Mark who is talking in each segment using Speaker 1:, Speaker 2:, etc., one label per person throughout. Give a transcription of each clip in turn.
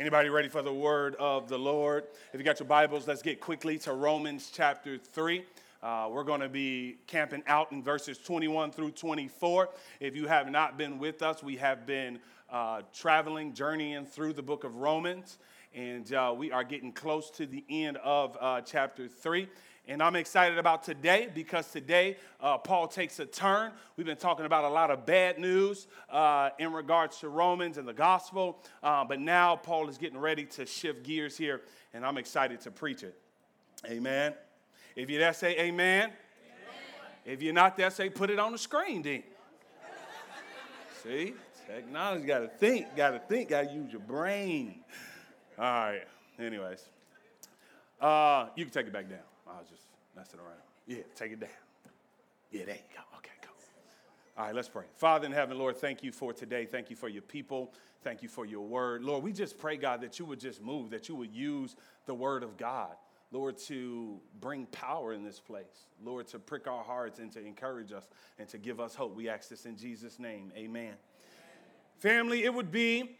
Speaker 1: Anybody ready for the word of the Lord? If you got your Bibles, let's get quickly to Romans chapter 3. Uh, we're going to be camping out in verses 21 through 24. If you have not been with us, we have been uh, traveling, journeying through the book of Romans, and uh, we are getting close to the end of uh, chapter 3. And I'm excited about today because today uh, Paul takes a turn. We've been talking about a lot of bad news uh, in regards to Romans and the gospel, uh, but now Paul is getting ready to shift gears here, and I'm excited to preach it. Amen. If you're there, say amen. amen. If you're not there, say put it on the screen then. See, technology got to think, got to think, got to use your brain. All right. Anyways, uh, you can take it back down. I was just messing around. Yeah, take it down. Yeah, there you go. Okay, go. All right, let's pray. Father in heaven, Lord, thank you for today. Thank you for your people. Thank you for your word. Lord, we just pray, God, that you would just move, that you would use the word of God, Lord, to bring power in this place. Lord, to prick our hearts and to encourage us and to give us hope. We ask this in Jesus' name. Amen. Amen. Family, it would be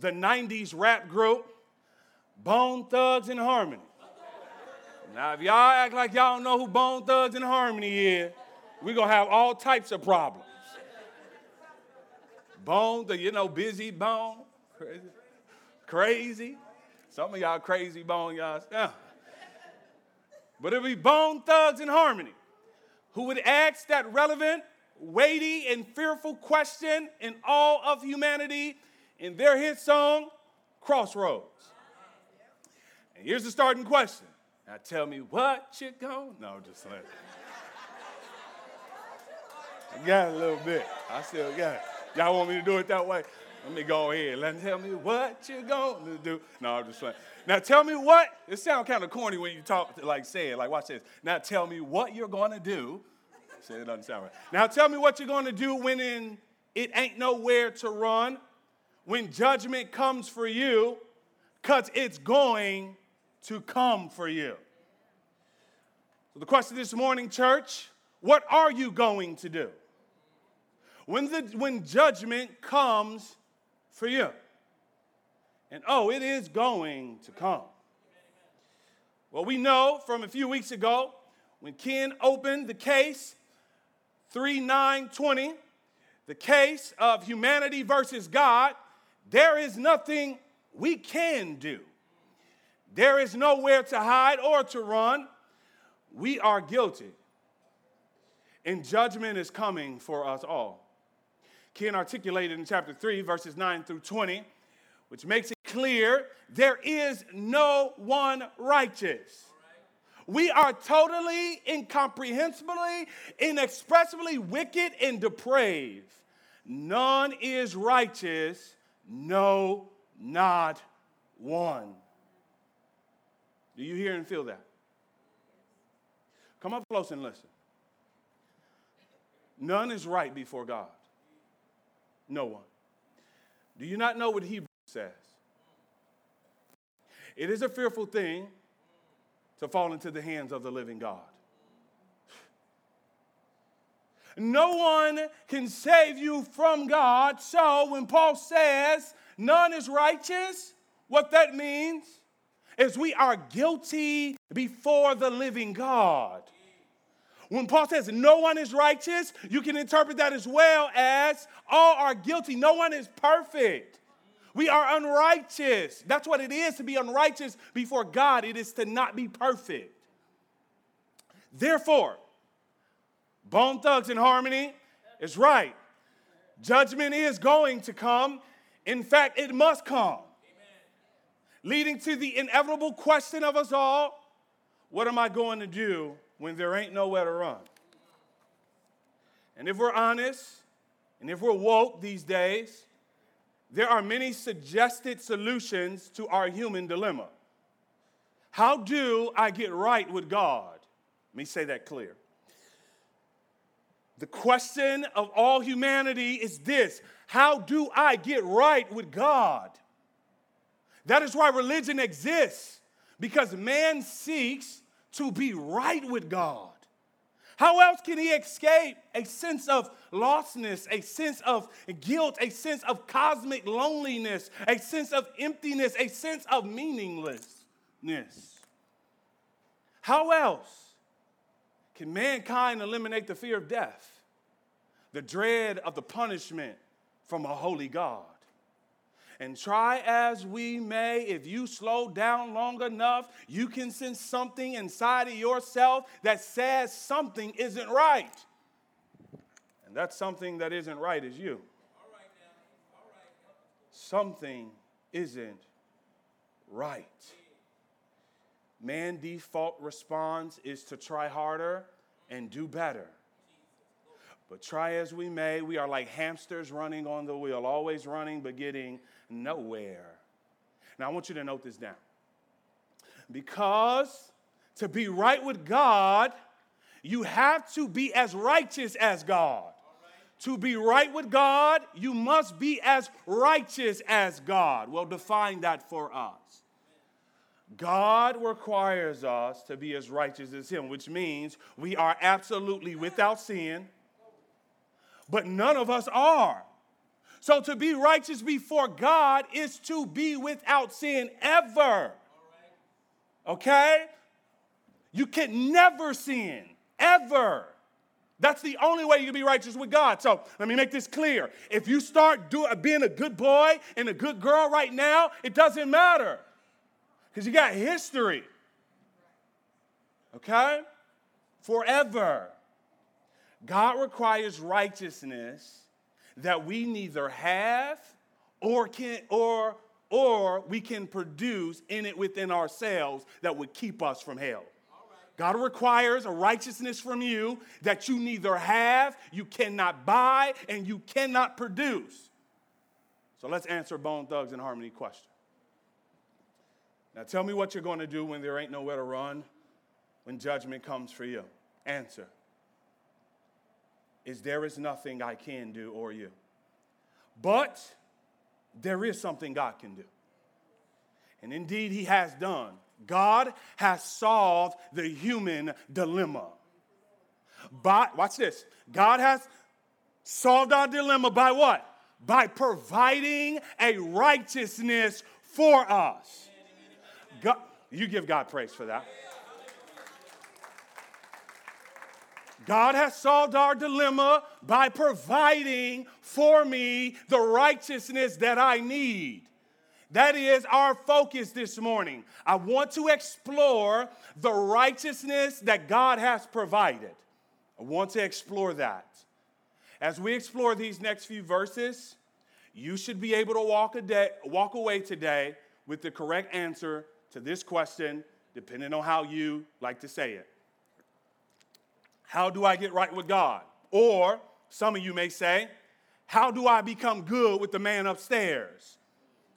Speaker 1: the 90s rap group, Bone Thugs-n-Harmony. Now, if y'all act like y'all don't know who Bone Thugs-n-Harmony is, we're going to have all types of problems. Bone, you know, Bizzy Bone, crazy. crazy. Some of y'all Krayzie Bone, y'all. Yeah. But it'll be Bone Thugs-n-Harmony who would ask that relevant, weighty, and fearful question in all of humanity in their hit song, Crossroads. And here's the starting question now tell me what you going. No, just like. I got a little bit. I still got it. Y'all want me to do it that way? Let me go ahead. Let me tell me what you to do. No, I'm just playing. Now tell me what. It sounds kind of corny when you talk like say it. Like watch this. Now tell me what you're to do. Say it doesn't sound right. Now tell me what you're to do when in, it ain't nowhere to run. When judgment comes for you, cause it's going to come for you. So, the question this morning, church what are you going to do when, the, when judgment comes for you? And oh, it is going to come. Well, we know from a few weeks ago when Ken opened the case 3920, the case of humanity versus God, there is nothing we can do. There is nowhere to hide or to run. We are guilty. And judgment is coming for us all. Ken articulated in chapter 3, verses 9 through 20, which makes it clear there is no one righteous. We are totally, incomprehensibly, inexpressibly wicked and depraved. None is righteous, no, not one. Do you hear and feel that? Come up close and listen. None is right before God. No one. Do you not know what Hebrews says? It is a fearful thing to fall into the hands of the living God. No one can save you from God. So when Paul says none is righteous, what that means is we are guilty before the living God. When Paul says no one is righteous, you can interpret that as well as all are guilty. No one is perfect. We are unrighteous. That's what it is to be unrighteous before God. It is to not be perfect. Therefore, Bone Thugs-n-Harmony is right. Judgment is going to come. In fact, it must come leading to the inevitable question of us all what am I going to do when there ain't nowhere to run? And if we're honest, and if we're woke these days, there are many suggested solutions to our human dilemma. How do I get right with God? Let me say that clear. The question of all humanity is this How do I get right with God? That is why religion exists, because man seeks to be right with God. How else can he escape a sense of lostness, a sense of guilt, a sense of cosmic loneliness, a sense of emptiness, a sense of meaninglessness? How else can mankind eliminate the fear of death, the dread of the punishment from a holy God? And try as we may, if you slow down long enough, you can sense something inside of yourself that says something isn't right. And that something that isn't right is you. Something isn't right. Man default response is to try harder and do better. But try as we may, we are like hamsters running on the wheel, always running but getting nowhere. Now, I want you to note this down. Because to be right with God, you have to be as righteous as God. To be right with God, you must be as righteous as God. Well, define that for us. God requires us to be as righteous as Him, which means we are absolutely without sin, but none of us are. So to be righteous before God is to be without sin ever. Okay? You can never sin, ever. That's the only way you can be righteous with God. So let me make this clear. If you start do, being a good boy and a good girl right now, it doesn't matter because you got history. Okay? Forever. God requires righteousness that we neither have or can or or we can produce in it within ourselves that would keep us from hell. God requires a righteousness from you that you neither have, you cannot buy, and you cannot produce. So let's answer Bone Thugs-n-Harmony question. Now tell me what you're going to do when there ain't nowhere to run, when judgment comes for you. Answer is there is nothing I can do or you. But there is something God can do. And indeed, He has done. God has solved the human dilemma. By, watch this. God has solved our dilemma by what? By providing a righteousness for us. God, you give God praise for that. God has solved our dilemma by providing for me the righteousness that I need. That is our focus this morning. I want to explore the righteousness that God has provided. I want to explore that. As we explore these next few verses, you should be able to walk, a day, walk away today with the correct answer to this question, depending on how you like to say it. How do I get right with God? Or some of you may say, How do I become good with the man upstairs?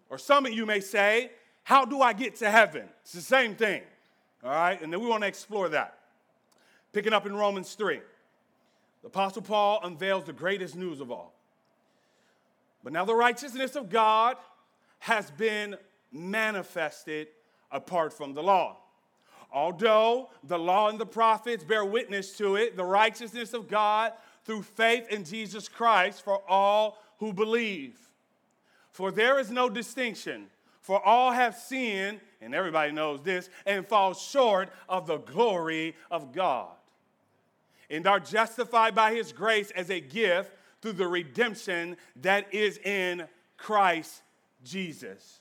Speaker 1: Or some of you may say, How do I get to heaven? It's the same thing. All right, and then we want to explore that. Picking up in Romans 3, the Apostle Paul unveils the greatest news of all. But now the righteousness of God has been manifested apart from the law. Although the law and the prophets bear witness to it, the righteousness of God through faith in Jesus Christ for all who believe. For there is no distinction, for all have sinned, and everybody knows this, and fall short of the glory of God, and are justified by his grace as a gift through the redemption that is in Christ Jesus.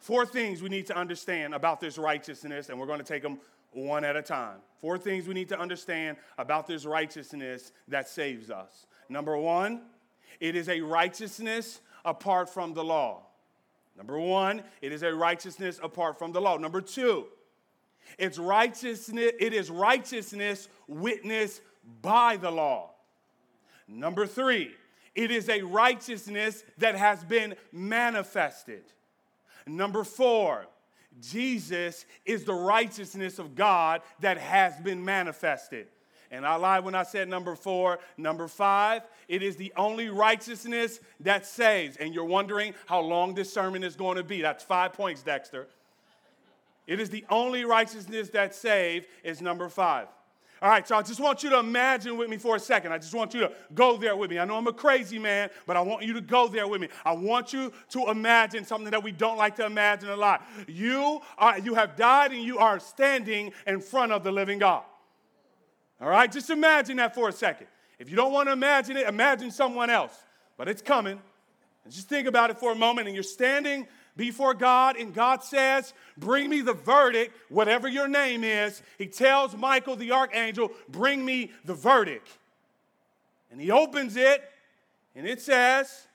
Speaker 1: Four things we need to understand about this righteousness, and we're going to take them one at a time. Four things we need to understand about this righteousness that saves us. Number one, it is a righteousness apart from the law. Number one, it is a righteousness apart from the law. Number two, it's righteousness, it is righteousness witnessed by the law. Number three, it is a righteousness that has been manifested. Number four, Jesus is the righteousness of God that has been manifested. And I lied when I said number four. Number five, it is the only righteousness that saves. And you're wondering how long this sermon is going to be. That's five points, Dexter. It is the only righteousness that saves, is number five. All right, so I just want you to imagine with me for a second. I just want you to go there with me. I know I'm a crazy man, but I want you to go there with me. I want you to imagine something that we don't like to imagine a lot. You are you have died and you are standing in front of the living God. All right, just imagine that for a second. If you don't want to imagine it, imagine someone else. But it's coming. And just think about it for a moment and you're standing before God, and God says, Bring me the verdict, whatever your name is. He tells Michael the archangel, Bring me the verdict. And he opens it, and it says,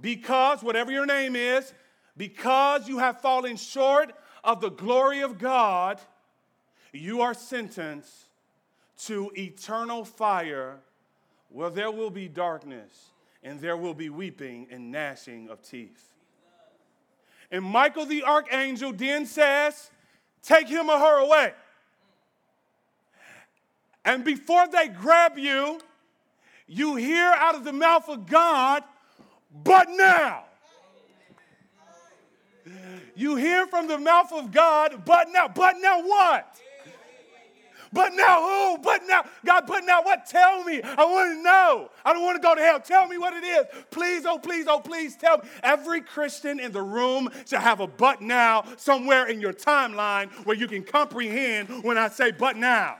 Speaker 1: Because, whatever your name is, because you have fallen short of the glory of God, you are sentenced to eternal fire where there will be darkness and there will be weeping and gnashing of teeth. And Michael the archangel then says, Take him or her away. And before they grab you, you hear out of the mouth of God, but now. You hear from the mouth of God, but now. But now what? But now who? But now, God, but now what? Tell me. I want to know. I don't want to go to hell. Tell me what it is. Please, oh, please, oh, please tell me. Every Christian in the room should have a but now somewhere in your timeline where you can comprehend when I say but now.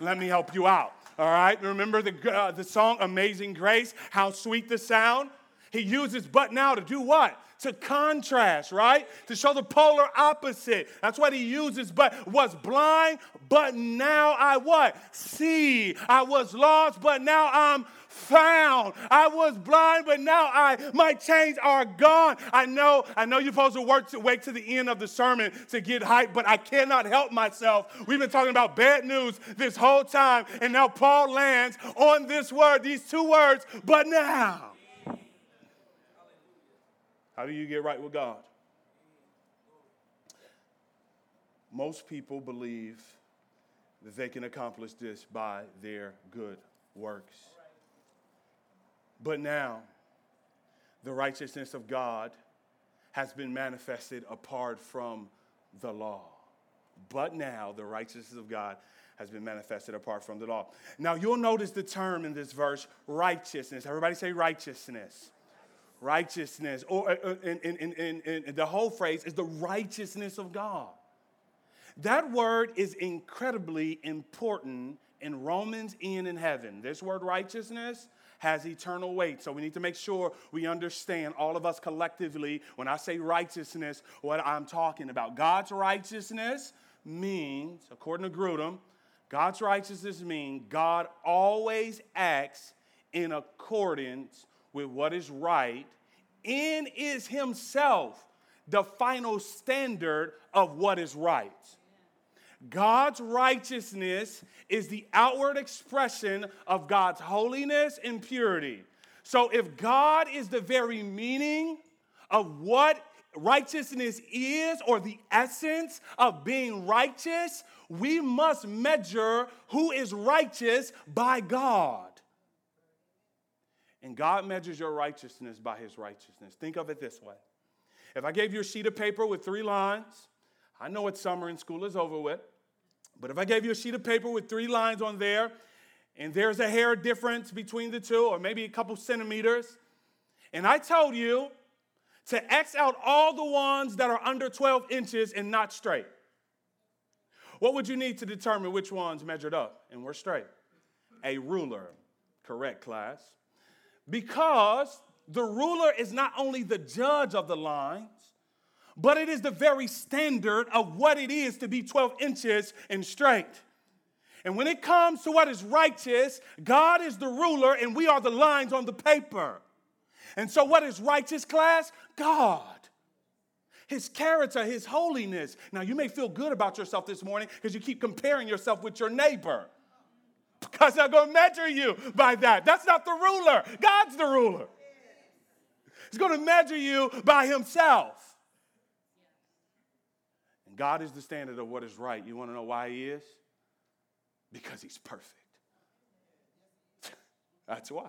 Speaker 1: Let me help you out. All right? Remember the, uh, the song Amazing Grace? How sweet the sound? He uses but now to do what? To contrast, right? To show the polar opposite. That's what he uses. But was blind, but now I what? See. I was lost, but now I'm found. I was blind, but now I my chains are gone. I know, I know you're supposed to work to wait to the end of the sermon to get hype, but I cannot help myself. We've been talking about bad news this whole time, and now Paul lands on this word, these two words, but now. How do you get right with God? Most people believe that they can accomplish this by their good works. But now, the righteousness of God has been manifested apart from the law. But now, the righteousness of God has been manifested apart from the law. Now, you'll notice the term in this verse righteousness. Everybody say righteousness righteousness, or uh, uh, in, the whole phrase is the righteousness of God. That word is incredibly important in Romans and in heaven. This word righteousness has eternal weight. So we need to make sure we understand, all of us collectively, when I say righteousness, what I'm talking about. God's righteousness means, according to Grudem, God's righteousness means God always acts in accordance with what is right and is himself the final standard of what is right. God's righteousness is the outward expression of God's holiness and purity. So, if God is the very meaning of what righteousness is, or the essence of being righteous, we must measure who is righteous by God. And God measures your righteousness by his righteousness. Think of it this way if I gave you a sheet of paper with three lines, I know it's summer and school is over with, but if I gave you a sheet of paper with three lines on there, and there's a hair difference between the two, or maybe a couple centimeters, and I told you to X out all the ones that are under 12 inches and not straight, what would you need to determine which ones measured up and were straight? A ruler. Correct, class. Because the ruler is not only the judge of the lines, but it is the very standard of what it is to be 12 inches and straight. And when it comes to what is righteous, God is the ruler and we are the lines on the paper. And so, what is righteous, class? God. His character, His holiness. Now, you may feel good about yourself this morning because you keep comparing yourself with your neighbor because I'm going to measure you by that. That's not the ruler, God's the ruler. He's going to measure you by Himself. And God is the standard of what is right. You want to know why He is? Because He's perfect. That's why.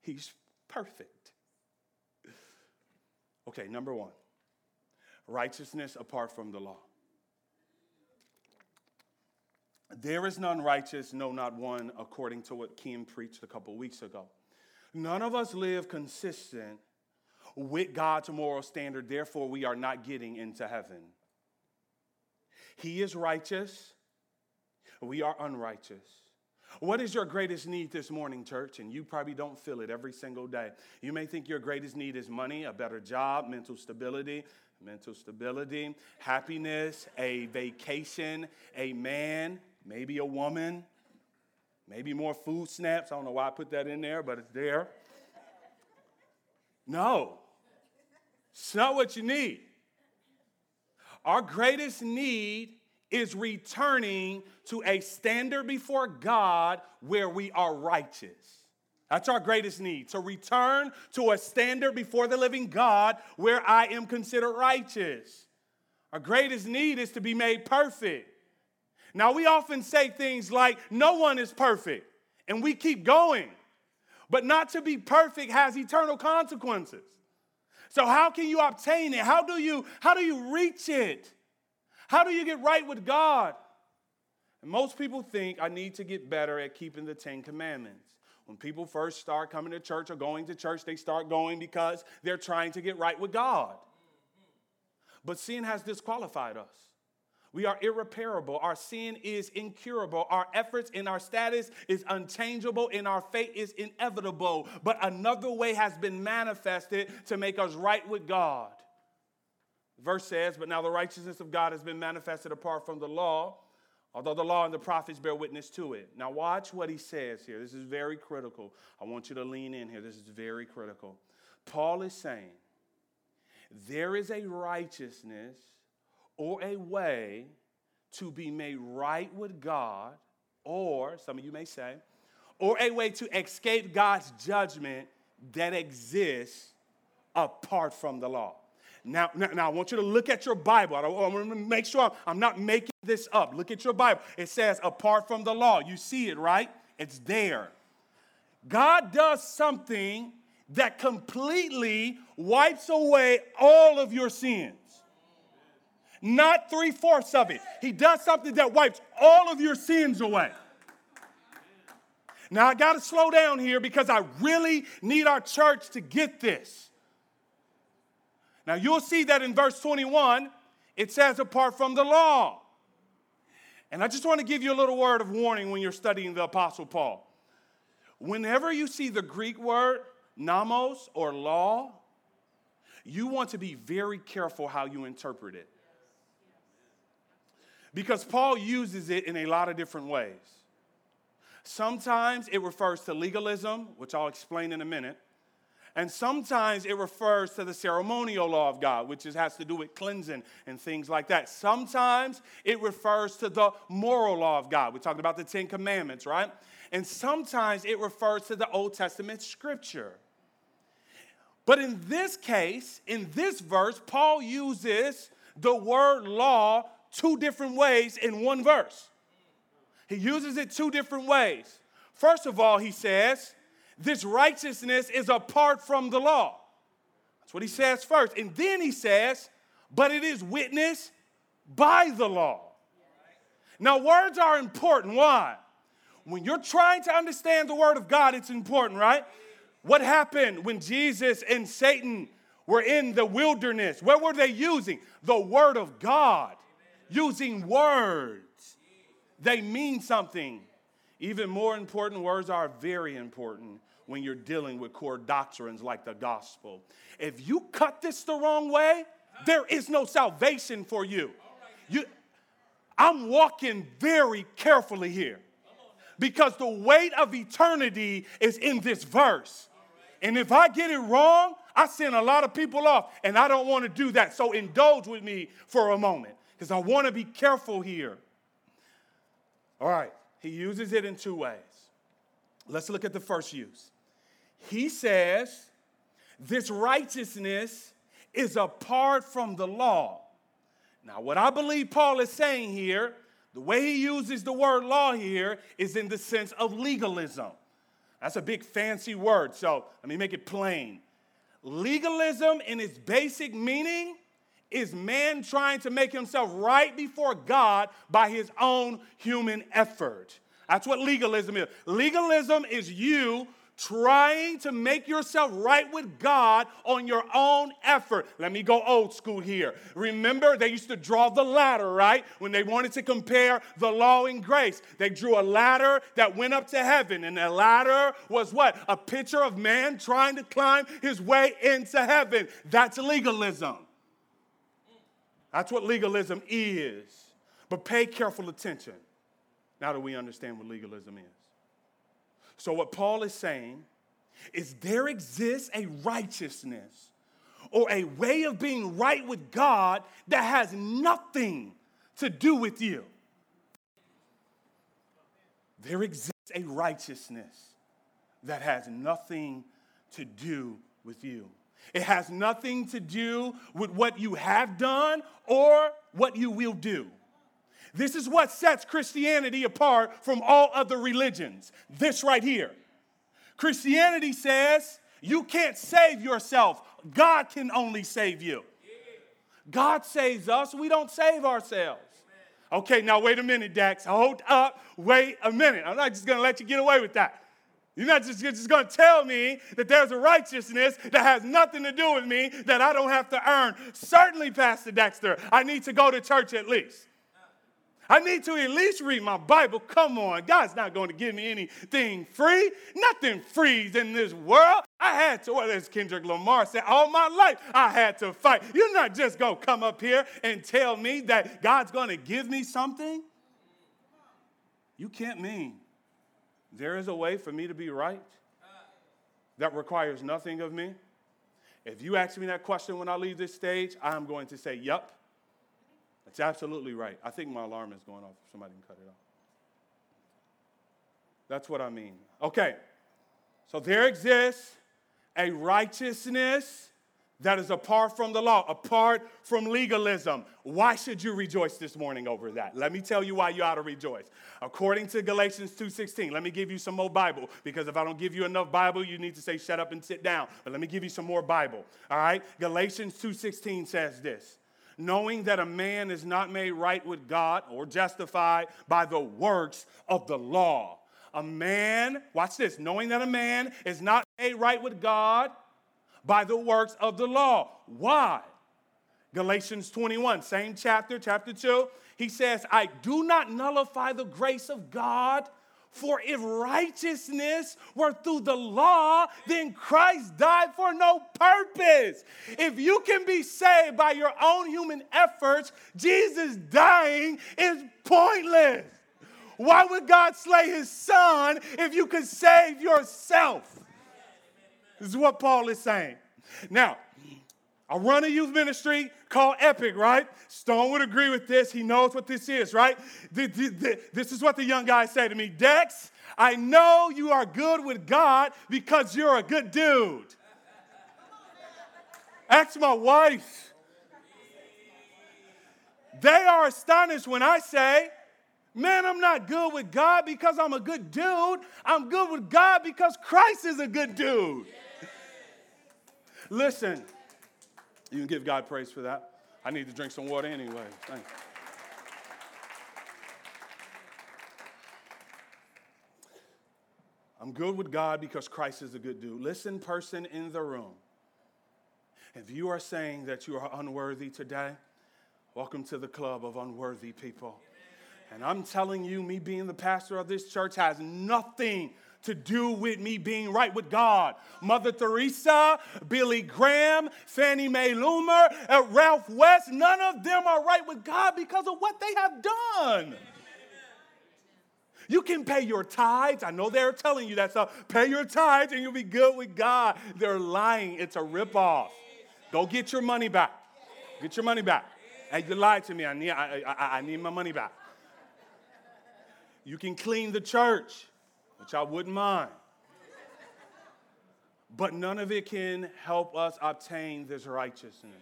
Speaker 1: He's perfect. Okay, number one righteousness apart from the law. There is none righteous, no, not one, according to what Kim preached a couple weeks ago. None of us live consistent with God's moral standard, therefore, we are not getting into heaven. He is righteous, we are unrighteous. What is your greatest need this morning, church? And you probably don't feel it every single day. You may think your greatest need is money, a better job, mental stability, mental stability, happiness, a vacation, a man, maybe a woman, maybe more food snaps. I don't know why I put that in there, but it's there. No, it's not what you need. Our greatest need is returning to a standard before God where we are righteous. That's our greatest need. To return to a standard before the living God where I am considered righteous. Our greatest need is to be made perfect. Now, we often say things like, no one is perfect, and we keep going. But not to be perfect has eternal consequences. So, how can you obtain it? How do you, how do you reach it? How do you get right with God? And most people think I need to get better at keeping the Ten Commandments. When people first start coming to church or going to church, they start going because they're trying to get right with God. But sin has disqualified us. We are irreparable. Our sin is incurable. Our efforts and our status is unchangeable, and our fate is inevitable. But another way has been manifested to make us right with God. verse says, But now the righteousness of God has been manifested apart from the law although the law and the prophets bear witness to it. Now, watch what he says here. This is very critical. I want you to lean in here. This is very critical. Paul is saying there is a righteousness or a way to be made right with God, or some of you may say, or a way to escape God's judgment that exists apart from the law. Now, now, now, I want you to look at your Bible. I, I want to make sure I'm not making this up. Look at your Bible. It says, apart from the law. You see it, right? It's there. God does something that completely wipes away all of your sins. Not three fourths of it. He does something that wipes all of your sins away. Now, I got to slow down here because I really need our church to get this. Now you'll see that in verse 21, it says, apart from the law. And I just want to give you a little word of warning when you're studying the Apostle Paul. Whenever you see the Greek word nomos or law, you want to be very careful how you interpret it. Because Paul uses it in a lot of different ways. Sometimes it refers to legalism, which I'll explain in a minute. And sometimes it refers to the ceremonial law of God, which is, has to do with cleansing and things like that. Sometimes it refers to the moral law of God. We're talking about the Ten Commandments, right? And sometimes it refers to the Old Testament scripture. But in this case, in this verse, Paul uses the word law two different ways in one verse. He uses it two different ways. First of all, he says, this righteousness is apart from the law. That's what he says first. And then he says, but it is witnessed by the law. Now, words are important. Why? When you're trying to understand the word of God, it's important, right? What happened when Jesus and Satan were in the wilderness? What were they using? The word of God. Using words. They mean something. Even more important, words are very important when you're dealing with core doctrines like the gospel. If you cut this the wrong way, there is no salvation for you. you I'm walking very carefully here because the weight of eternity is in this verse. And if I get it wrong, I send a lot of people off, and I don't want to do that. So indulge with me for a moment because I want to be careful here. All right, he uses it in two ways. Let's look at the first use. He says, This righteousness is apart from the law. Now, what I believe Paul is saying here, the way he uses the word law here is in the sense of legalism. That's a big fancy word, so let me make it plain. Legalism, in its basic meaning, is man trying to make himself right before God by his own human effort. That's what legalism is. Legalism is you trying to make yourself right with God on your own effort. Let me go old school here. Remember, they used to draw the ladder, right? When they wanted to compare the law and grace, they drew a ladder that went up to heaven, and the ladder was what? A picture of man trying to climb his way into heaven. That's legalism. That's what legalism is. But pay careful attention now that we understand what legalism is. So, what Paul is saying is there exists a righteousness or a way of being right with God that has nothing to do with you. There exists a righteousness that has nothing to do with you. It has nothing to do with what you have done or what you will do. This is what sets Christianity apart from all other religions. This right here. Christianity says you can't save yourself, God can only save you. God saves us, we don't save ourselves. Okay, now wait a minute, Dax. Hold up. Wait a minute. I'm not just going to let you get away with that. You're not just, just going to tell me that there's a righteousness that has nothing to do with me that I don't have to earn. Certainly, Pastor Dexter, I need to go to church at least. I need to at least read my Bible. Come on, God's not going to give me anything free. Nothing frees in this world. I had to, well, as Kendrick Lamar said, all my life I had to fight. You're not just going to come up here and tell me that God's going to give me something. You can't mean there is a way for me to be right that requires nothing of me. If you ask me that question when I leave this stage, I'm going to say, Yep. That's absolutely right. I think my alarm is going off. Somebody can cut it off. That's what I mean. Okay. So there exists a righteousness that is apart from the law, apart from legalism. Why should you rejoice this morning over that? Let me tell you why you ought to rejoice. According to Galatians 2:16, let me give you some more Bible because if I don't give you enough Bible, you need to say shut up and sit down. But let me give you some more Bible. All right? Galatians 2:16 says this knowing that a man is not made right with God or justified by the works of the law. A man, watch this, knowing that a man is not made right with God by the works of the law. Why? Galatians 21, same chapter, chapter 2. He says, I do not nullify the grace of God for if righteousness were through the law, then Christ died for no purpose. If you can be saved by your own human efforts, Jesus dying is pointless. Why would God slay his son if you could save yourself? This is what Paul is saying. Now, I run a youth ministry called Epic, right? Stone would agree with this. He knows what this is, right? This is what the young guy said to me Dex, I know you are good with God because you're a good dude. Ask my wife. They are astonished when I say, Man, I'm not good with God because I'm a good dude. I'm good with God because Christ is a good dude. Listen, you can give God praise for that. I need to drink some water anyway. Thanks. I'm good with God because Christ is a good dude. Listen, person in the room. If you are saying that you are unworthy today, welcome to the club of unworthy people. And I'm telling you, me being the pastor of this church has nothing to do with me being right with God. Mother Teresa, Billy Graham, Fannie Mae Loomer, Ralph West, none of them are right with God because of what they have done. You can pay your tithes. I know they're telling you that stuff. Pay your tithes and you'll be good with God. They're lying. It's a ripoff. Go get your money back. Get your money back. Hey, you lied to me. I need, I, I, I need my money back. You can clean the church which I wouldn't mind. But none of it can help us obtain this righteousness.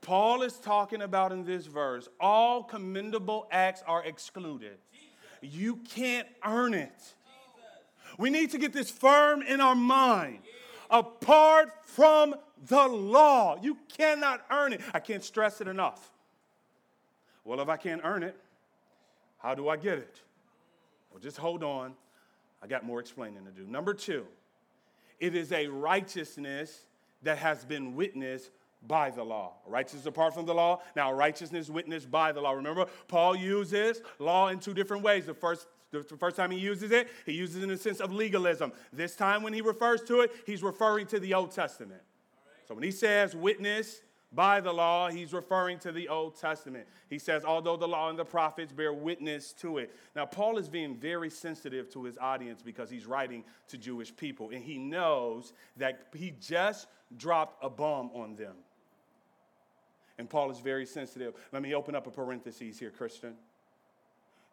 Speaker 1: Paul is talking about in this verse all commendable acts are excluded. You can't earn it. We need to get this firm in our mind. Apart from the law. You cannot earn it. I can't stress it enough. Well, if I can't earn it, how do I get it? Well, just hold on. I got more explaining to do. Number two, it is a righteousness that has been witnessed by the law. Righteousness apart from the law. Now, righteousness witnessed by the law. Remember, Paul uses law in two different ways. The first the first time he uses it, he uses it in the sense of legalism. This time, when he refers to it, he's referring to the Old Testament. So when he says witness by the law, he's referring to the Old Testament. He says, although the law and the prophets bear witness to it. Now, Paul is being very sensitive to his audience because he's writing to Jewish people, and he knows that he just dropped a bomb on them. And Paul is very sensitive. Let me open up a parenthesis here, Christian.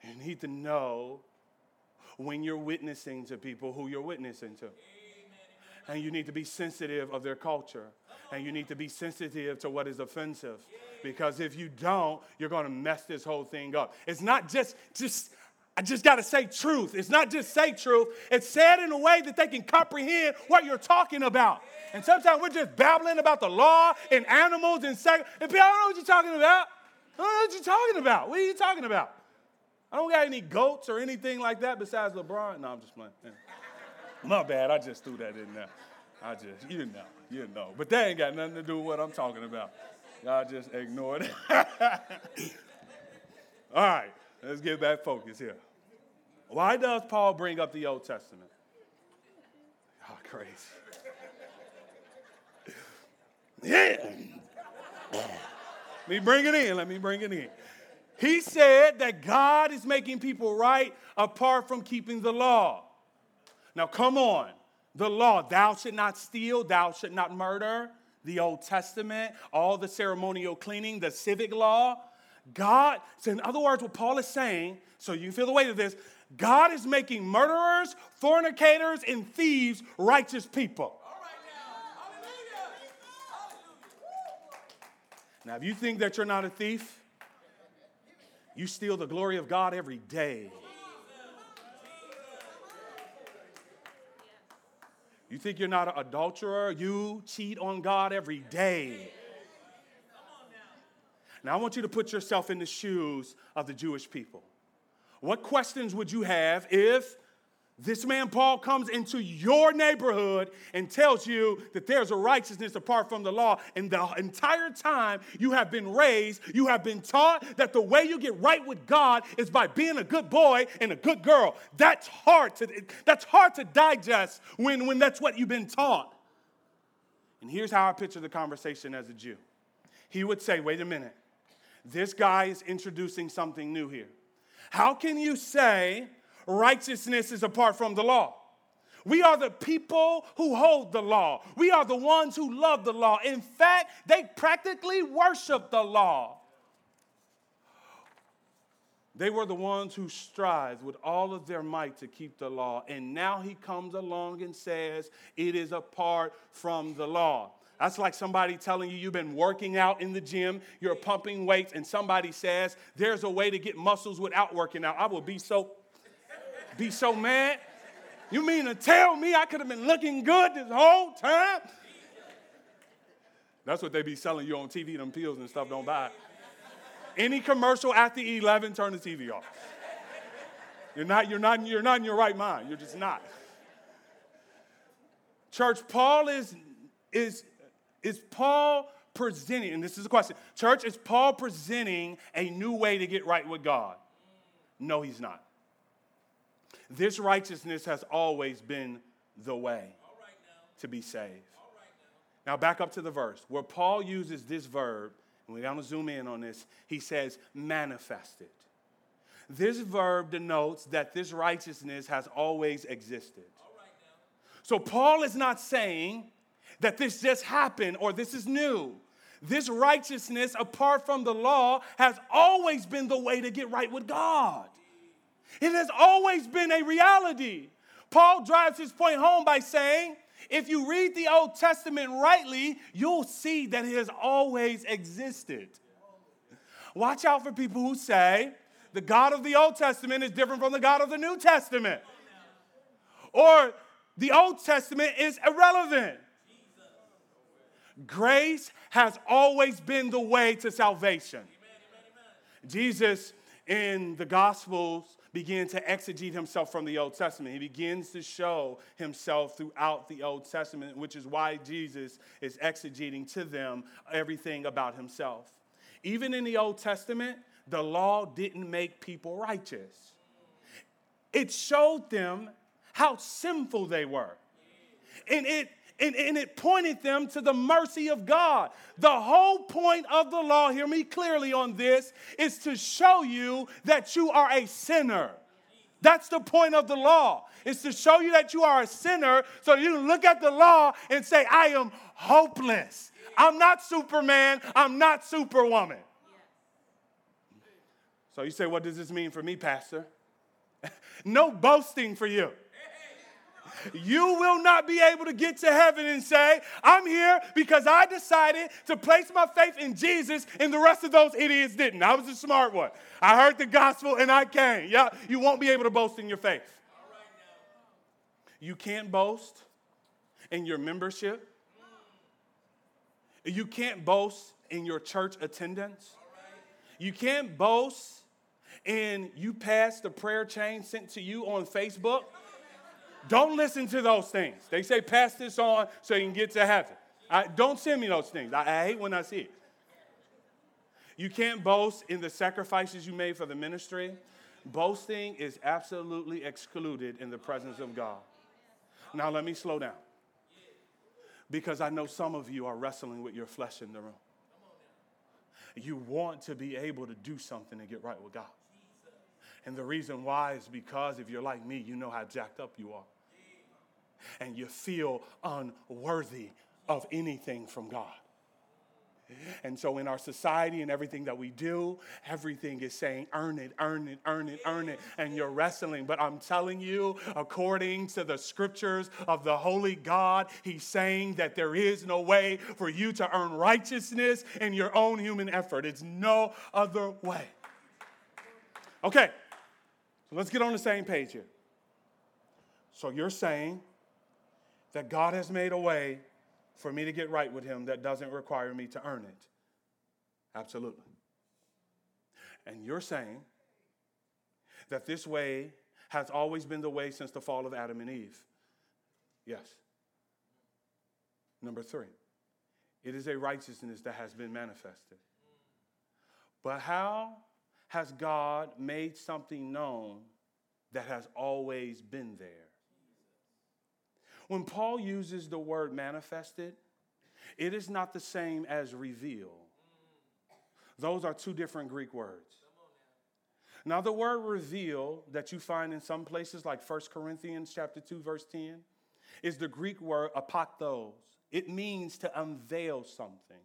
Speaker 1: You need to know when you're witnessing to people who you're witnessing to. And you need to be sensitive of their culture. And you need to be sensitive to what is offensive. Because if you don't, you're going to mess this whole thing up. It's not just, just, I just got to say truth. It's not just say truth. It's said in a way that they can comprehend what you're talking about. And sometimes we're just babbling about the law and animals and sex. And people, I don't know what you're talking about. I don't know what you're talking about. What are you talking about? I don't got any goats or anything like that besides LeBron. No, I'm just playing. My bad. I just threw that in there. I just, you know, you know. But that ain't got nothing to do with what I'm talking about. Y'all just ignored it. All right, let's get back focused here. Why does Paul bring up the Old Testament? Oh, crazy. Yeah. Let me bring it in. Let me bring it in. He said that God is making people right apart from keeping the law. Now, come on. The law, thou should not steal, thou should not murder, the Old Testament, all the ceremonial cleaning, the civic law. God, so in other words, what Paul is saying, so you feel the weight of this, God is making murderers, fornicators, and thieves righteous people. Now, if you think that you're not a thief, you steal the glory of God every day. You think you're not an adulterer? You cheat on God every day. Now, I want you to put yourself in the shoes of the Jewish people. What questions would you have if this man Paul comes into your neighborhood and tells you that there's a righteousness apart from the law. And the entire time you have been raised, you have been taught that the way you get right with God is by being a good boy and a good girl. That's hard to, that's hard to digest when, when that's what you've been taught. And here's how I picture the conversation as a Jew. He would say, wait a minute, this guy is introducing something new here. How can you say righteousness is apart from the law. We are the people who hold the law. We are the ones who love the law. In fact, they practically worship the law. They were the ones who strived with all of their might to keep the law. And now he comes along and says it is apart from the law. That's like somebody telling you you've been working out in the gym, you're pumping weights, and somebody says there's a way to get muscles without working out. I will be so be so mad. You mean to tell me I could have been looking good this whole time? That's what they be selling you on TV, them pills and stuff, don't buy it. Any commercial after 11, turn the TV off. You're not, you're not, you're not in your right mind. You're just not. Church, Paul is, is, is Paul presenting, and this is a question. Church, is Paul presenting a new way to get right with God? No, he's not. This righteousness has always been the way to be saved. Now, back up to the verse where Paul uses this verb, and we're going to zoom in on this. He says, manifested. This verb denotes that this righteousness has always existed. So, Paul is not saying that this just happened or this is new. This righteousness, apart from the law, has always been the way to get right with God. It has always been a reality. Paul drives his point home by saying, if you read the Old Testament rightly, you'll see that it has always existed. Watch out for people who say the God of the Old Testament is different from the God of the New Testament. Or the Old Testament is irrelevant. Grace has always been the way to salvation. Jesus in the Gospels began to exegete himself from the Old Testament. He begins to show himself throughout the Old Testament, which is why Jesus is exegeting to them everything about himself. Even in the Old Testament, the law didn't make people righteous, it showed them how sinful they were. And it and, and, it pointed them to the mercy of God. The whole point of the law, hear me clearly on this, is to show you that you are a sinner. That's the point of the law, is to show you that you are a sinner so you can look at the law and say, I am hopeless. I'm not Superman, I'm not Superwoman. So you say, What does this mean for me, Pastor? no boasting for you. You will not be able to get to heaven and say, I'm here because I decided to place my faith in Jesus and the rest of those idiots didn't. I was a smart one. I heard the gospel and I came. Yeah, you won't be able to boast in your faith. You can't boast in your membership. You can't boast in your church attendance. You can't boast in you pass the prayer chain sent to you on Facebook. Don't listen to those things. They say, pass this on so you can get to heaven. I, don't send me those things. I, I hate when I see it. You can't boast in the sacrifices you made for the ministry. Boasting is absolutely excluded in the presence of God. Now, let me slow down because I know some of you are wrestling with your flesh in the room. You want to be able to do something to get right with God. And the reason why is because if you're like me, you know how jacked up you are. And you feel unworthy of anything from God. And so, in our society and everything that we do, everything is saying, earn it, earn it, earn it, earn it. And you're wrestling. But I'm telling you, according to the scriptures of the Holy God, He's saying that there is no way for you to earn righteousness in your own human effort. It's no other way. Okay, so let's get on the same page here. So you're saying that God has made a way for me to get right with Him that doesn't require me to earn it? Absolutely. And you're saying that this way has always been the way since the fall of Adam and Eve? Yes. Number three, it is a righteousness that has been manifested. But how has God made something known that has always been there? When Paul uses the word manifested, it is not the same as reveal. Those are two different Greek words. Now, the word reveal that you find in some places, like 1 Corinthians chapter 2, verse 10, is the Greek word apathos. It means to unveil something.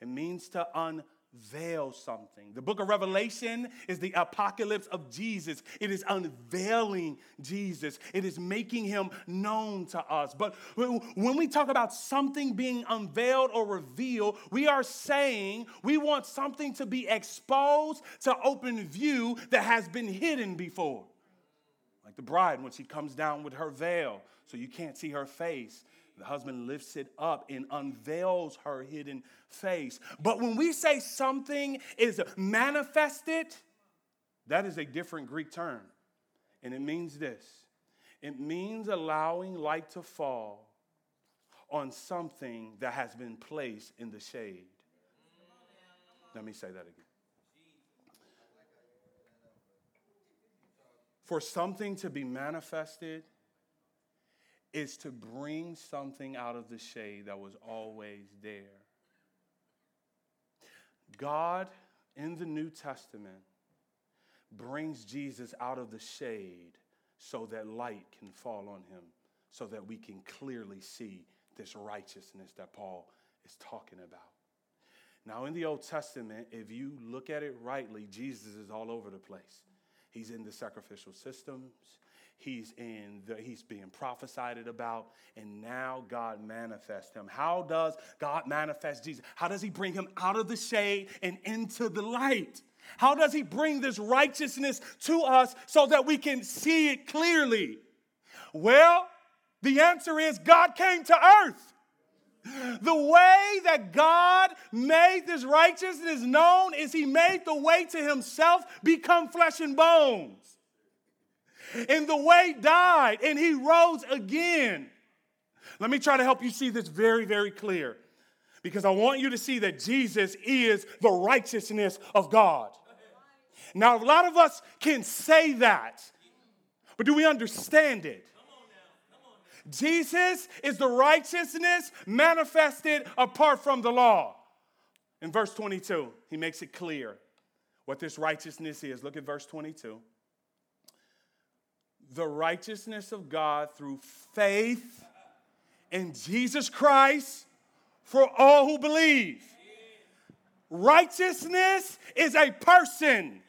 Speaker 1: It means to unveil veil something. The book of Revelation is the apocalypse of Jesus. It is unveiling Jesus, it is making him known to us. But when we talk about something being unveiled or revealed, we are saying we want something to be exposed to open view that has been hidden before. Like the bride when she comes down with her veil, so you can't see her face. The husband lifts it up and unveils her hidden face. But when we say something is manifested, that is a different Greek term. And it means this it means allowing light to fall on something that has been placed in the shade. Let me say that again. For something to be manifested, is to bring something out of the shade that was always there. God in the New Testament brings Jesus out of the shade so that light can fall on him, so that we can clearly see this righteousness that Paul is talking about. Now, in the Old Testament, if you look at it rightly, Jesus is all over the place. He's in the sacrificial systems, he's in the, he's being prophesied about and now god manifests him. How does god manifest jesus? How does he bring him out of the shade and into the light? How does he bring this righteousness to us so that we can see it clearly? Well the answer is god came to earth. The way that God made this righteousness known is He made the way to Himself become flesh and bones. And the way died, and He rose again. Let me try to help you see this very, very clear because I want you to see that Jesus is the righteousness of God. Now, a lot of us can say that, but do we understand it? Jesus is the righteousness manifested apart from the law. In verse 22, he makes it clear what this righteousness is. Look at verse 22. The righteousness of God through faith in Jesus Christ for all who believe. Righteousness is a person.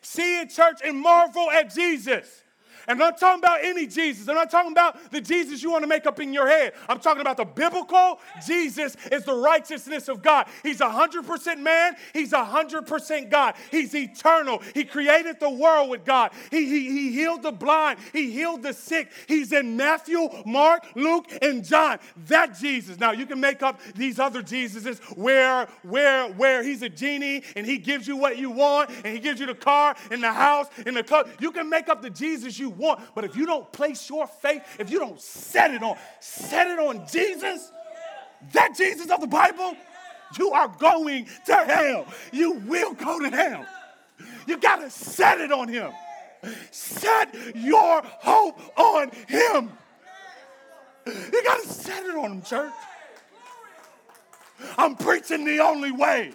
Speaker 1: See it, church, and marvel at Jesus. And I'm not talking about any Jesus. I'm not talking about the Jesus you want to make up in your head. I'm talking about the biblical Jesus is the righteousness of God. He's 100% man, he's 100% God. He's eternal. He created the world with God. He, he, he healed the blind, he healed the sick. He's in Matthew, Mark, Luke, and John. That Jesus. Now you can make up these other Jesuses where where where he's a genie and he gives you what you want and he gives you the car and the house and the club. You can make up the Jesus you want, but if you don't place your faith, if you don't set it on, set it on Jesus, that Jesus of the Bible, you are going to hell. You will go to hell. You got to set it on him. Set your hope on him. You got to set it on him, church. I'm preaching the only way.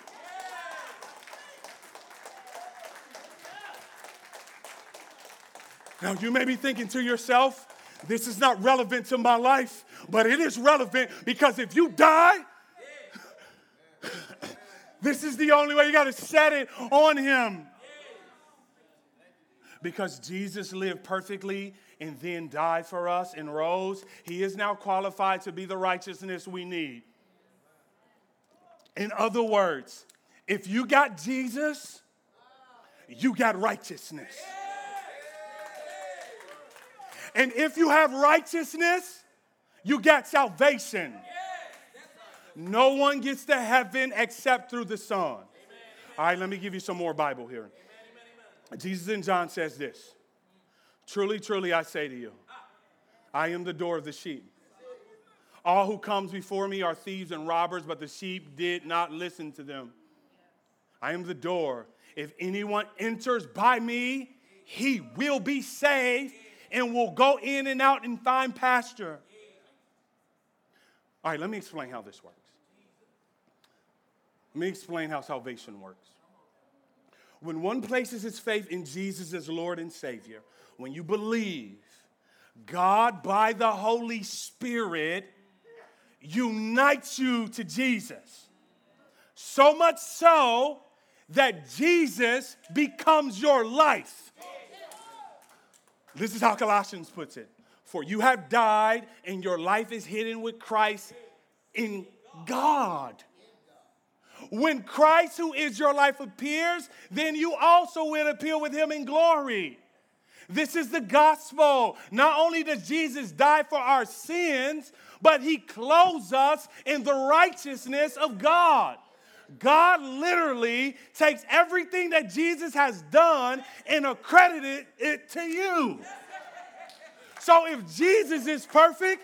Speaker 1: Now, you may be thinking to yourself, this is not relevant to my life, but it is relevant because if you die, this is the only way you got to set it on him. Because Jesus lived perfectly and then died for us and rose, he is now qualified to be the righteousness we need. In other words, if you got Jesus, you got righteousness. And if you have righteousness, you get salvation. No one gets to heaven except through the Son. All right, let me give you some more Bible here. Jesus in John says this Truly, truly, I say to you, I am the door of the sheep. All who comes before me are thieves and robbers, but the sheep did not listen to them. I am the door. If anyone enters by me, he will be saved and will go in and out and find pasture. All right, let me explain how this works. Let me explain how salvation works. When one places his faith in Jesus as Lord and Savior, when you believe, God, by the Holy Spirit, unites you to Jesus. So much so that Jesus becomes your life. This is how Colossians puts it. For you have died, and your life is hidden with Christ in God. When Christ, who is your life, appears, then you also will appear with him in glory. This is the gospel. Not only does Jesus die for our sins, but he clothes us in the righteousness of God. God literally takes everything that Jesus has done and accredited it to you. So if Jesus is perfect,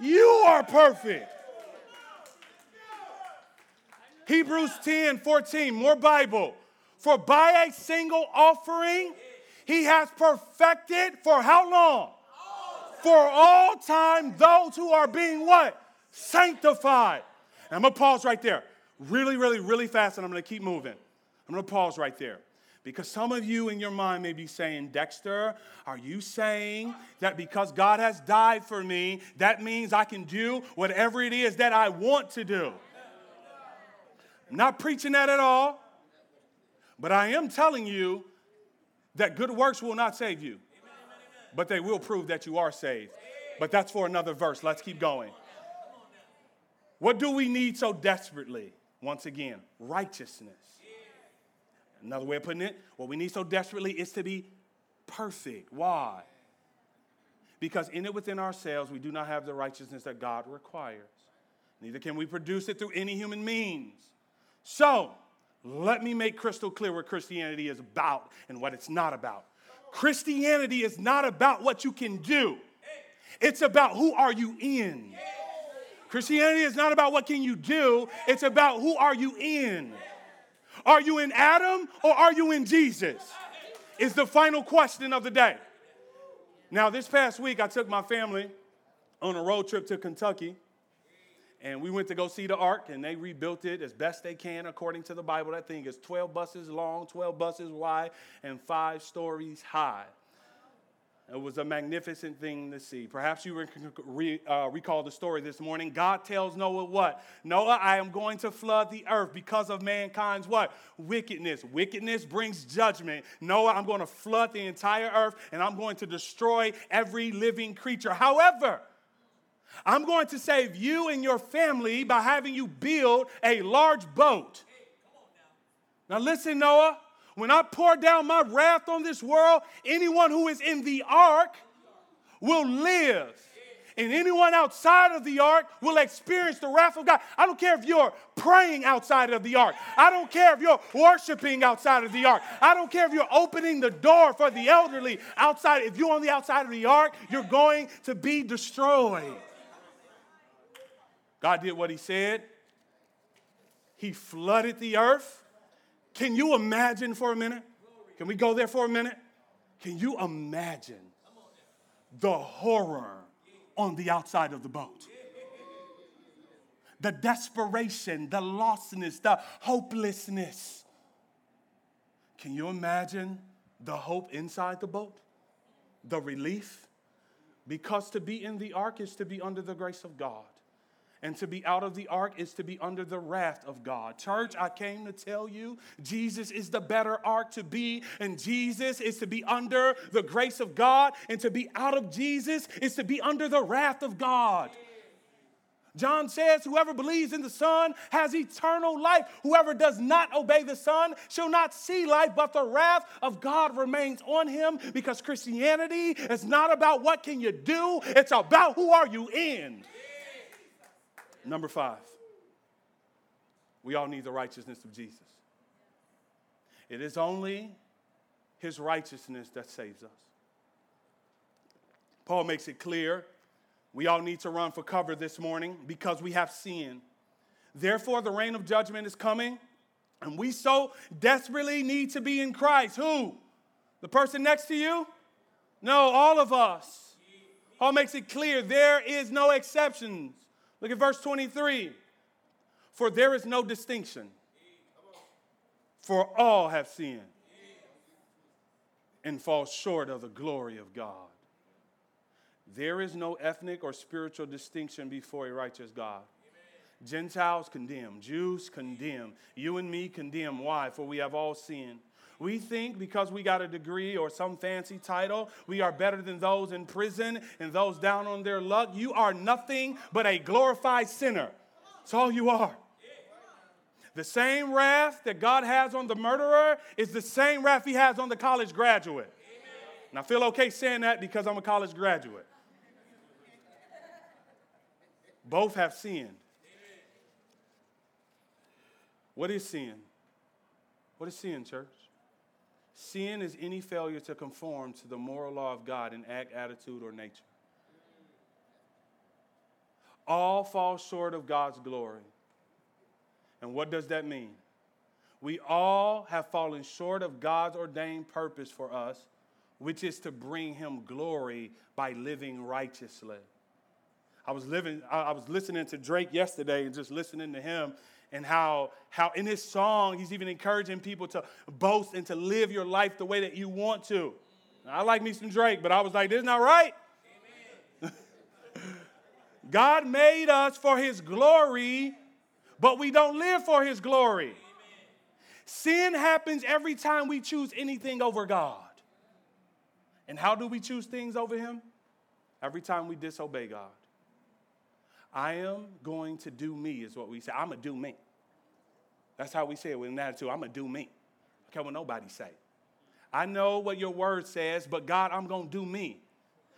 Speaker 1: you are perfect. Hebrews 10 14, more Bible. For by a single offering, he has perfected for how long? For all time, those who are being what? Sanctified. And I'm gonna pause right there really, really, really fast, and I'm gonna keep moving. I'm gonna pause right there. Because some of you in your mind may be saying, Dexter, are you saying that because God has died for me, that means I can do whatever it is that I want to do? I'm not preaching that at all, but I am telling you that good works will not save you, but they will prove that you are saved. But that's for another verse. Let's keep going. What do we need so desperately? Once again, righteousness. Another way of putting it, what we need so desperately is to be perfect. Why? Because in it within ourselves, we do not have the righteousness that God requires. neither can we produce it through any human means. So, let me make crystal clear what Christianity is about and what it's not about. Christianity is not about what you can do. It's about who are you in. Christianity is not about what can you do, it's about who are you in. Are you in Adam or are you in Jesus? Is the final question of the day. Now, this past week, I took my family on a road trip to Kentucky, and we went to go see the ark, and they rebuilt it as best they can according to the Bible. That thing is 12 buses long, 12 buses wide, and five stories high. It was a magnificent thing to see. Perhaps you re, uh, recall the story this morning. God tells Noah what? Noah, I am going to flood the earth because of mankind's what? Wickedness. Wickedness brings judgment. Noah, I'm going to flood the entire earth and I'm going to destroy every living creature. However, I'm going to save you and your family by having you build a large boat. Now, listen, Noah. When I pour down my wrath on this world, anyone who is in the ark will live. And anyone outside of the ark will experience the wrath of God. I don't care if you're praying outside of the ark. I don't care if you're worshiping outside of the ark. I don't care if you're opening the door for the elderly outside. If you're on the outside of the ark, you're going to be destroyed. God did what He said, He flooded the earth can you imagine for a minute? Can we go there for a minute? Can you imagine the horror on the outside of the boat? The desperation, the lostness, the hopelessness. Can you imagine the hope inside the boat? The relief? Because to be in the ark is to be under the grace of God. And to be out of the ark is to be under the wrath of God. Church, I came to tell you Jesus is the better ark to be, and Jesus is to be under the grace of God, and to be out of Jesus is to be under the wrath of God. John says, Whoever believes in the Son has eternal life. Whoever does not obey the Son shall not see life, but the wrath of God remains on him because Christianity is not about what can you do, it's about who are you in. Number five, we all need the righteousness of Jesus. It is only his righteousness that saves us. Paul makes it clear we all need to run for cover this morning because we have sin. Therefore, the reign of judgment is coming, and we so desperately need to be in Christ. Who? The person next to you? No, all of us. Paul makes it clear there is no exceptions. Look at verse 23. For there is no distinction, for all have sinned and fall short of the glory of God. There is no ethnic or spiritual distinction before a righteous God. Gentiles condemn, Jews condemn, you and me condemn. Why? For we have all sinned we think because we got a degree or some fancy title, we are better than those in prison and those down on their luck. You are nothing but a glorified sinner. That's all you are. The same wrath that God has on the murderer is the same wrath he has on the college graduate. And I feel okay saying that because I'm a college graduate. Both have sinned. What is sin? What is sin, church? Sin is any failure to conform to the moral law of God in act, attitude, or nature. All fall short of God's glory. And what does that mean? We all have fallen short of God's ordained purpose for us, which is to bring him glory by living righteously. I was living, I was listening to Drake yesterday and just listening to him and how, how in his song he's even encouraging people to boast and to live your life the way that you want to. Now, I like me some Drake, but I was like, this is not right. God made us for his glory, but we don't live for his glory. Sin happens every time we choose anything over God. And how do we choose things over him? Every time we disobey God. I am going to do me, is what we say. I'm going to do me. That's how we say it with an attitude. I'm going to do me. I care what nobody say. I know what your word says, but God, I'm going to do me.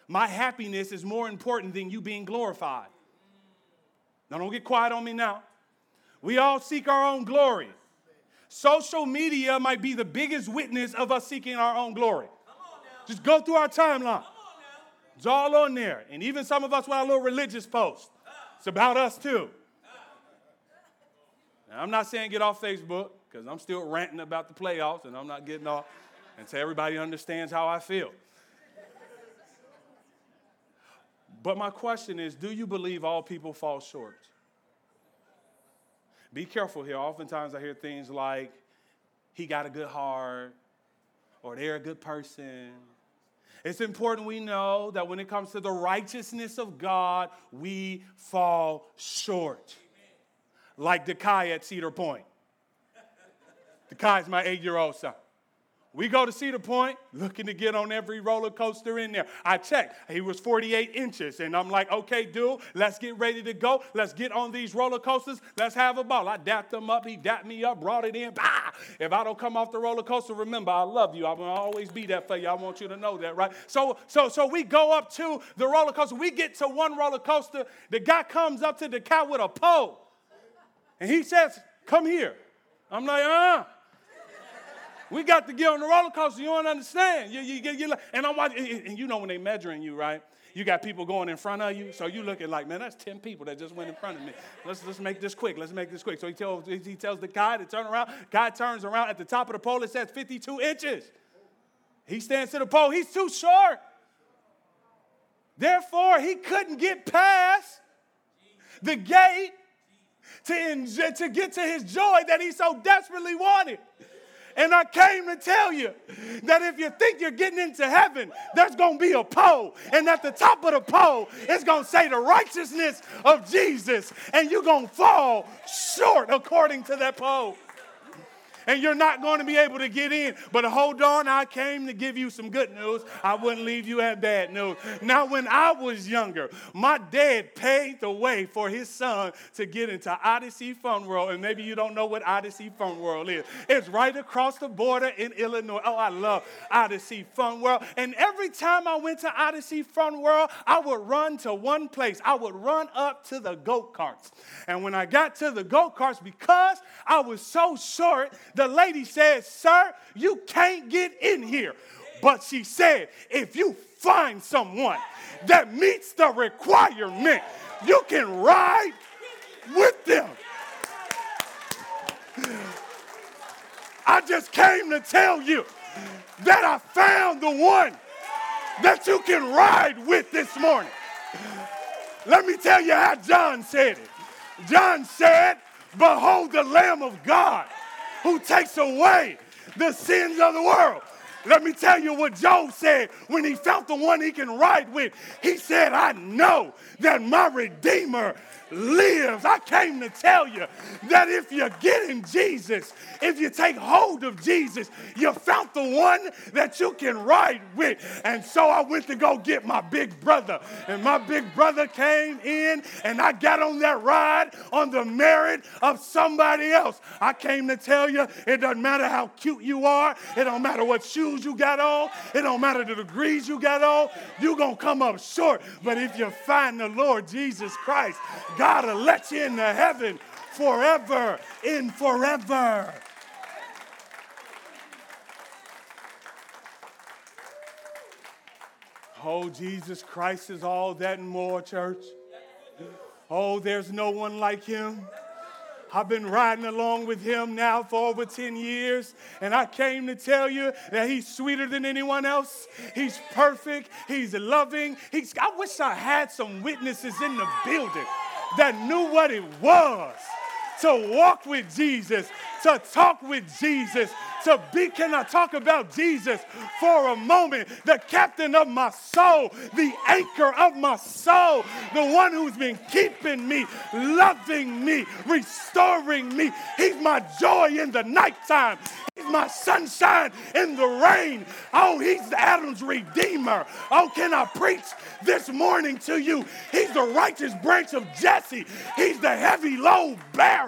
Speaker 1: My happiness is more important than you being glorified. Now, don't get quiet on me now. We all seek our own glory. Social media might be the biggest witness of us seeking our own glory. Just go through our timeline. It's all on there. And even some of us with our little religious posts. It's about us too. Now, I'm not saying get off Facebook because I'm still ranting about the playoffs and I'm not getting off until everybody understands how I feel. But my question is do you believe all people fall short? Be careful here. Oftentimes I hear things like, he got a good heart, or they're a good person. It's important we know that when it comes to the righteousness of God, we fall short. Like Dekai at Cedar Point. Dekai is my eight year old son. We go to Cedar Point looking to get on every roller coaster in there. I checked. He was 48 inches. And I'm like, okay, dude, let's get ready to go. Let's get on these roller coasters. Let's have a ball. I dapped him up. He dapped me up, brought it in. Bah! If I don't come off the roller coaster, remember, I love you. I'm going to always be that for you. I want you to know that, right? So, so, so we go up to the roller coaster. We get to one roller coaster. The guy comes up to the cat with a pole. And he says, come here. I'm like, uh we got to get on the roller coaster. You don't understand. You, you, you, you, and I'm watching, and you know when they measuring you, right? You got people going in front of you, so you looking like, man, that's 10 people that just went in front of me. Let's, let's make this quick. Let's make this quick. So he tells, he tells the guy to turn around. Guy turns around. At the top of the pole, it says 52 inches. He stands to the pole. He's too short. Therefore, he couldn't get past the gate to, to get to his joy that he so desperately wanted. And I came to tell you that if you think you're getting into heaven, there's going to be a pole. And at the top of the pole, it's going to say the righteousness of Jesus. And you're going to fall short according to that pole and you're not going to be able to get in. But hold on, I came to give you some good news. I wouldn't leave you at bad news. Now, when I was younger, my dad paid the way for his son to get into Odyssey Fun World. And maybe you don't know what Odyssey Fun World is. It's right across the border in Illinois. Oh, I love Odyssey Fun World. And every time I went to Odyssey Fun World, I would run to one place. I would run up to the go karts. And when I got to the go karts, because I was so short, the lady said, Sir, you can't get in here. But she said, If you find someone that meets the requirement, you can ride with them. I just came to tell you that I found the one that you can ride with this morning. Let me tell you how John said it. John said, Behold the Lamb of God who takes away the sins of the world. Let me tell you what Job said when he felt the one he can ride with. He said, I know that my Redeemer lives. I came to tell you that if you get in Jesus, if you take hold of Jesus, you found the one that you can ride with. And so I went to go get my big brother. And my big brother came in and I got on that ride on the merit of somebody else. I came to tell you it doesn't matter how cute you are, it don't matter what shoes you got on, it don't matter the degrees you got on, you're going to come up short. But if you find the Lord Jesus Christ, God will let you into heaven forever in forever. Oh, Jesus Christ is all that and more, church. Oh, there's no one like him. I've been riding along with him now for over 10 years, and I came to tell you that he's sweeter than anyone else. He's perfect, he's loving. He's, I wish I had some witnesses in the building that knew what it was to walk with Jesus, to talk with Jesus, to be. Can I talk about Jesus for a moment? The captain of my soul, the anchor of my soul, the one who's been keeping me, loving me, restoring me. He's my joy in the nighttime. He's my sunshine in the rain. Oh, he's Adam's redeemer. Oh, can I preach this morning to you? He's the righteous branch of Jesse. He's the heavy load bearer.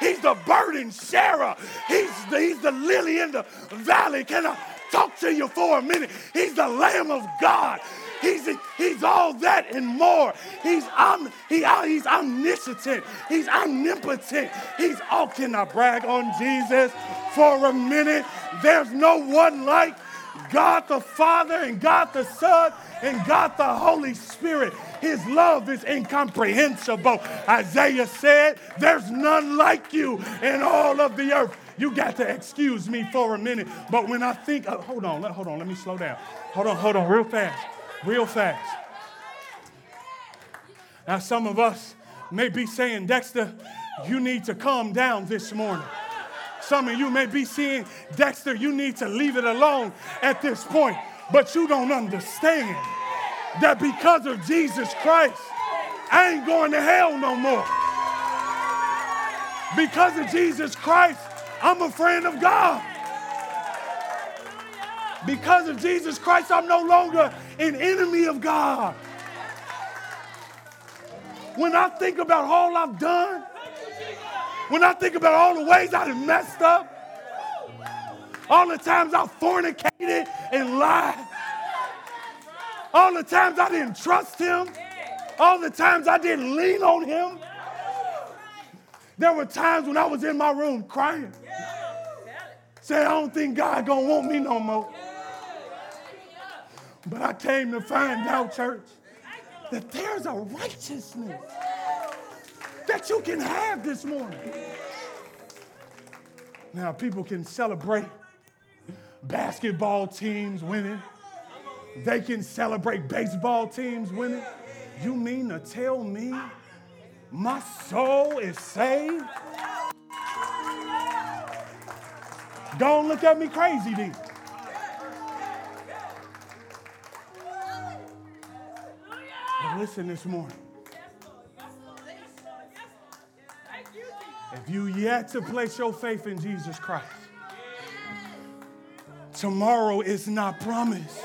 Speaker 1: He's the burden Sarah. He's the, he's the lily in the valley. Can I talk to you for a minute? He's the Lamb of God. He's, he's all that and more. He's, om, he, uh, he's omniscient. He's omnipotent. He's, oh, can I brag on Jesus for a minute? There's no one like God the Father and God the Son and God the Holy Spirit. His love is incomprehensible. Isaiah said, There's none like you in all of the earth. You got to excuse me for a minute. But when I think, uh, hold on, let, hold on, let me slow down. Hold on, hold on, real fast, real fast. Now, some of us may be saying, Dexter, you need to calm down this morning. Some of you may be seeing, Dexter, you need to leave it alone at this point. But you don't understand that because of Jesus Christ, I ain't going to hell no more. Because of Jesus Christ, I'm a friend of God. Because of Jesus Christ, I'm no longer an enemy of God. When I think about all I've done, when I think about all the ways I've messed up, all the times I've fornicated and lied, all the times I didn't trust him, all the times I didn't lean on him. There were times when I was in my room crying. Saying, I don't think God gonna want me no more. But I came to find out, church, that there's a righteousness that you can have this morning. Now, people can celebrate basketball teams winning, they can celebrate baseball teams winning. You mean to tell me my soul is saved? Don't look at me crazy then. But listen this morning. If you yet to place your faith in Jesus Christ, tomorrow is not promised.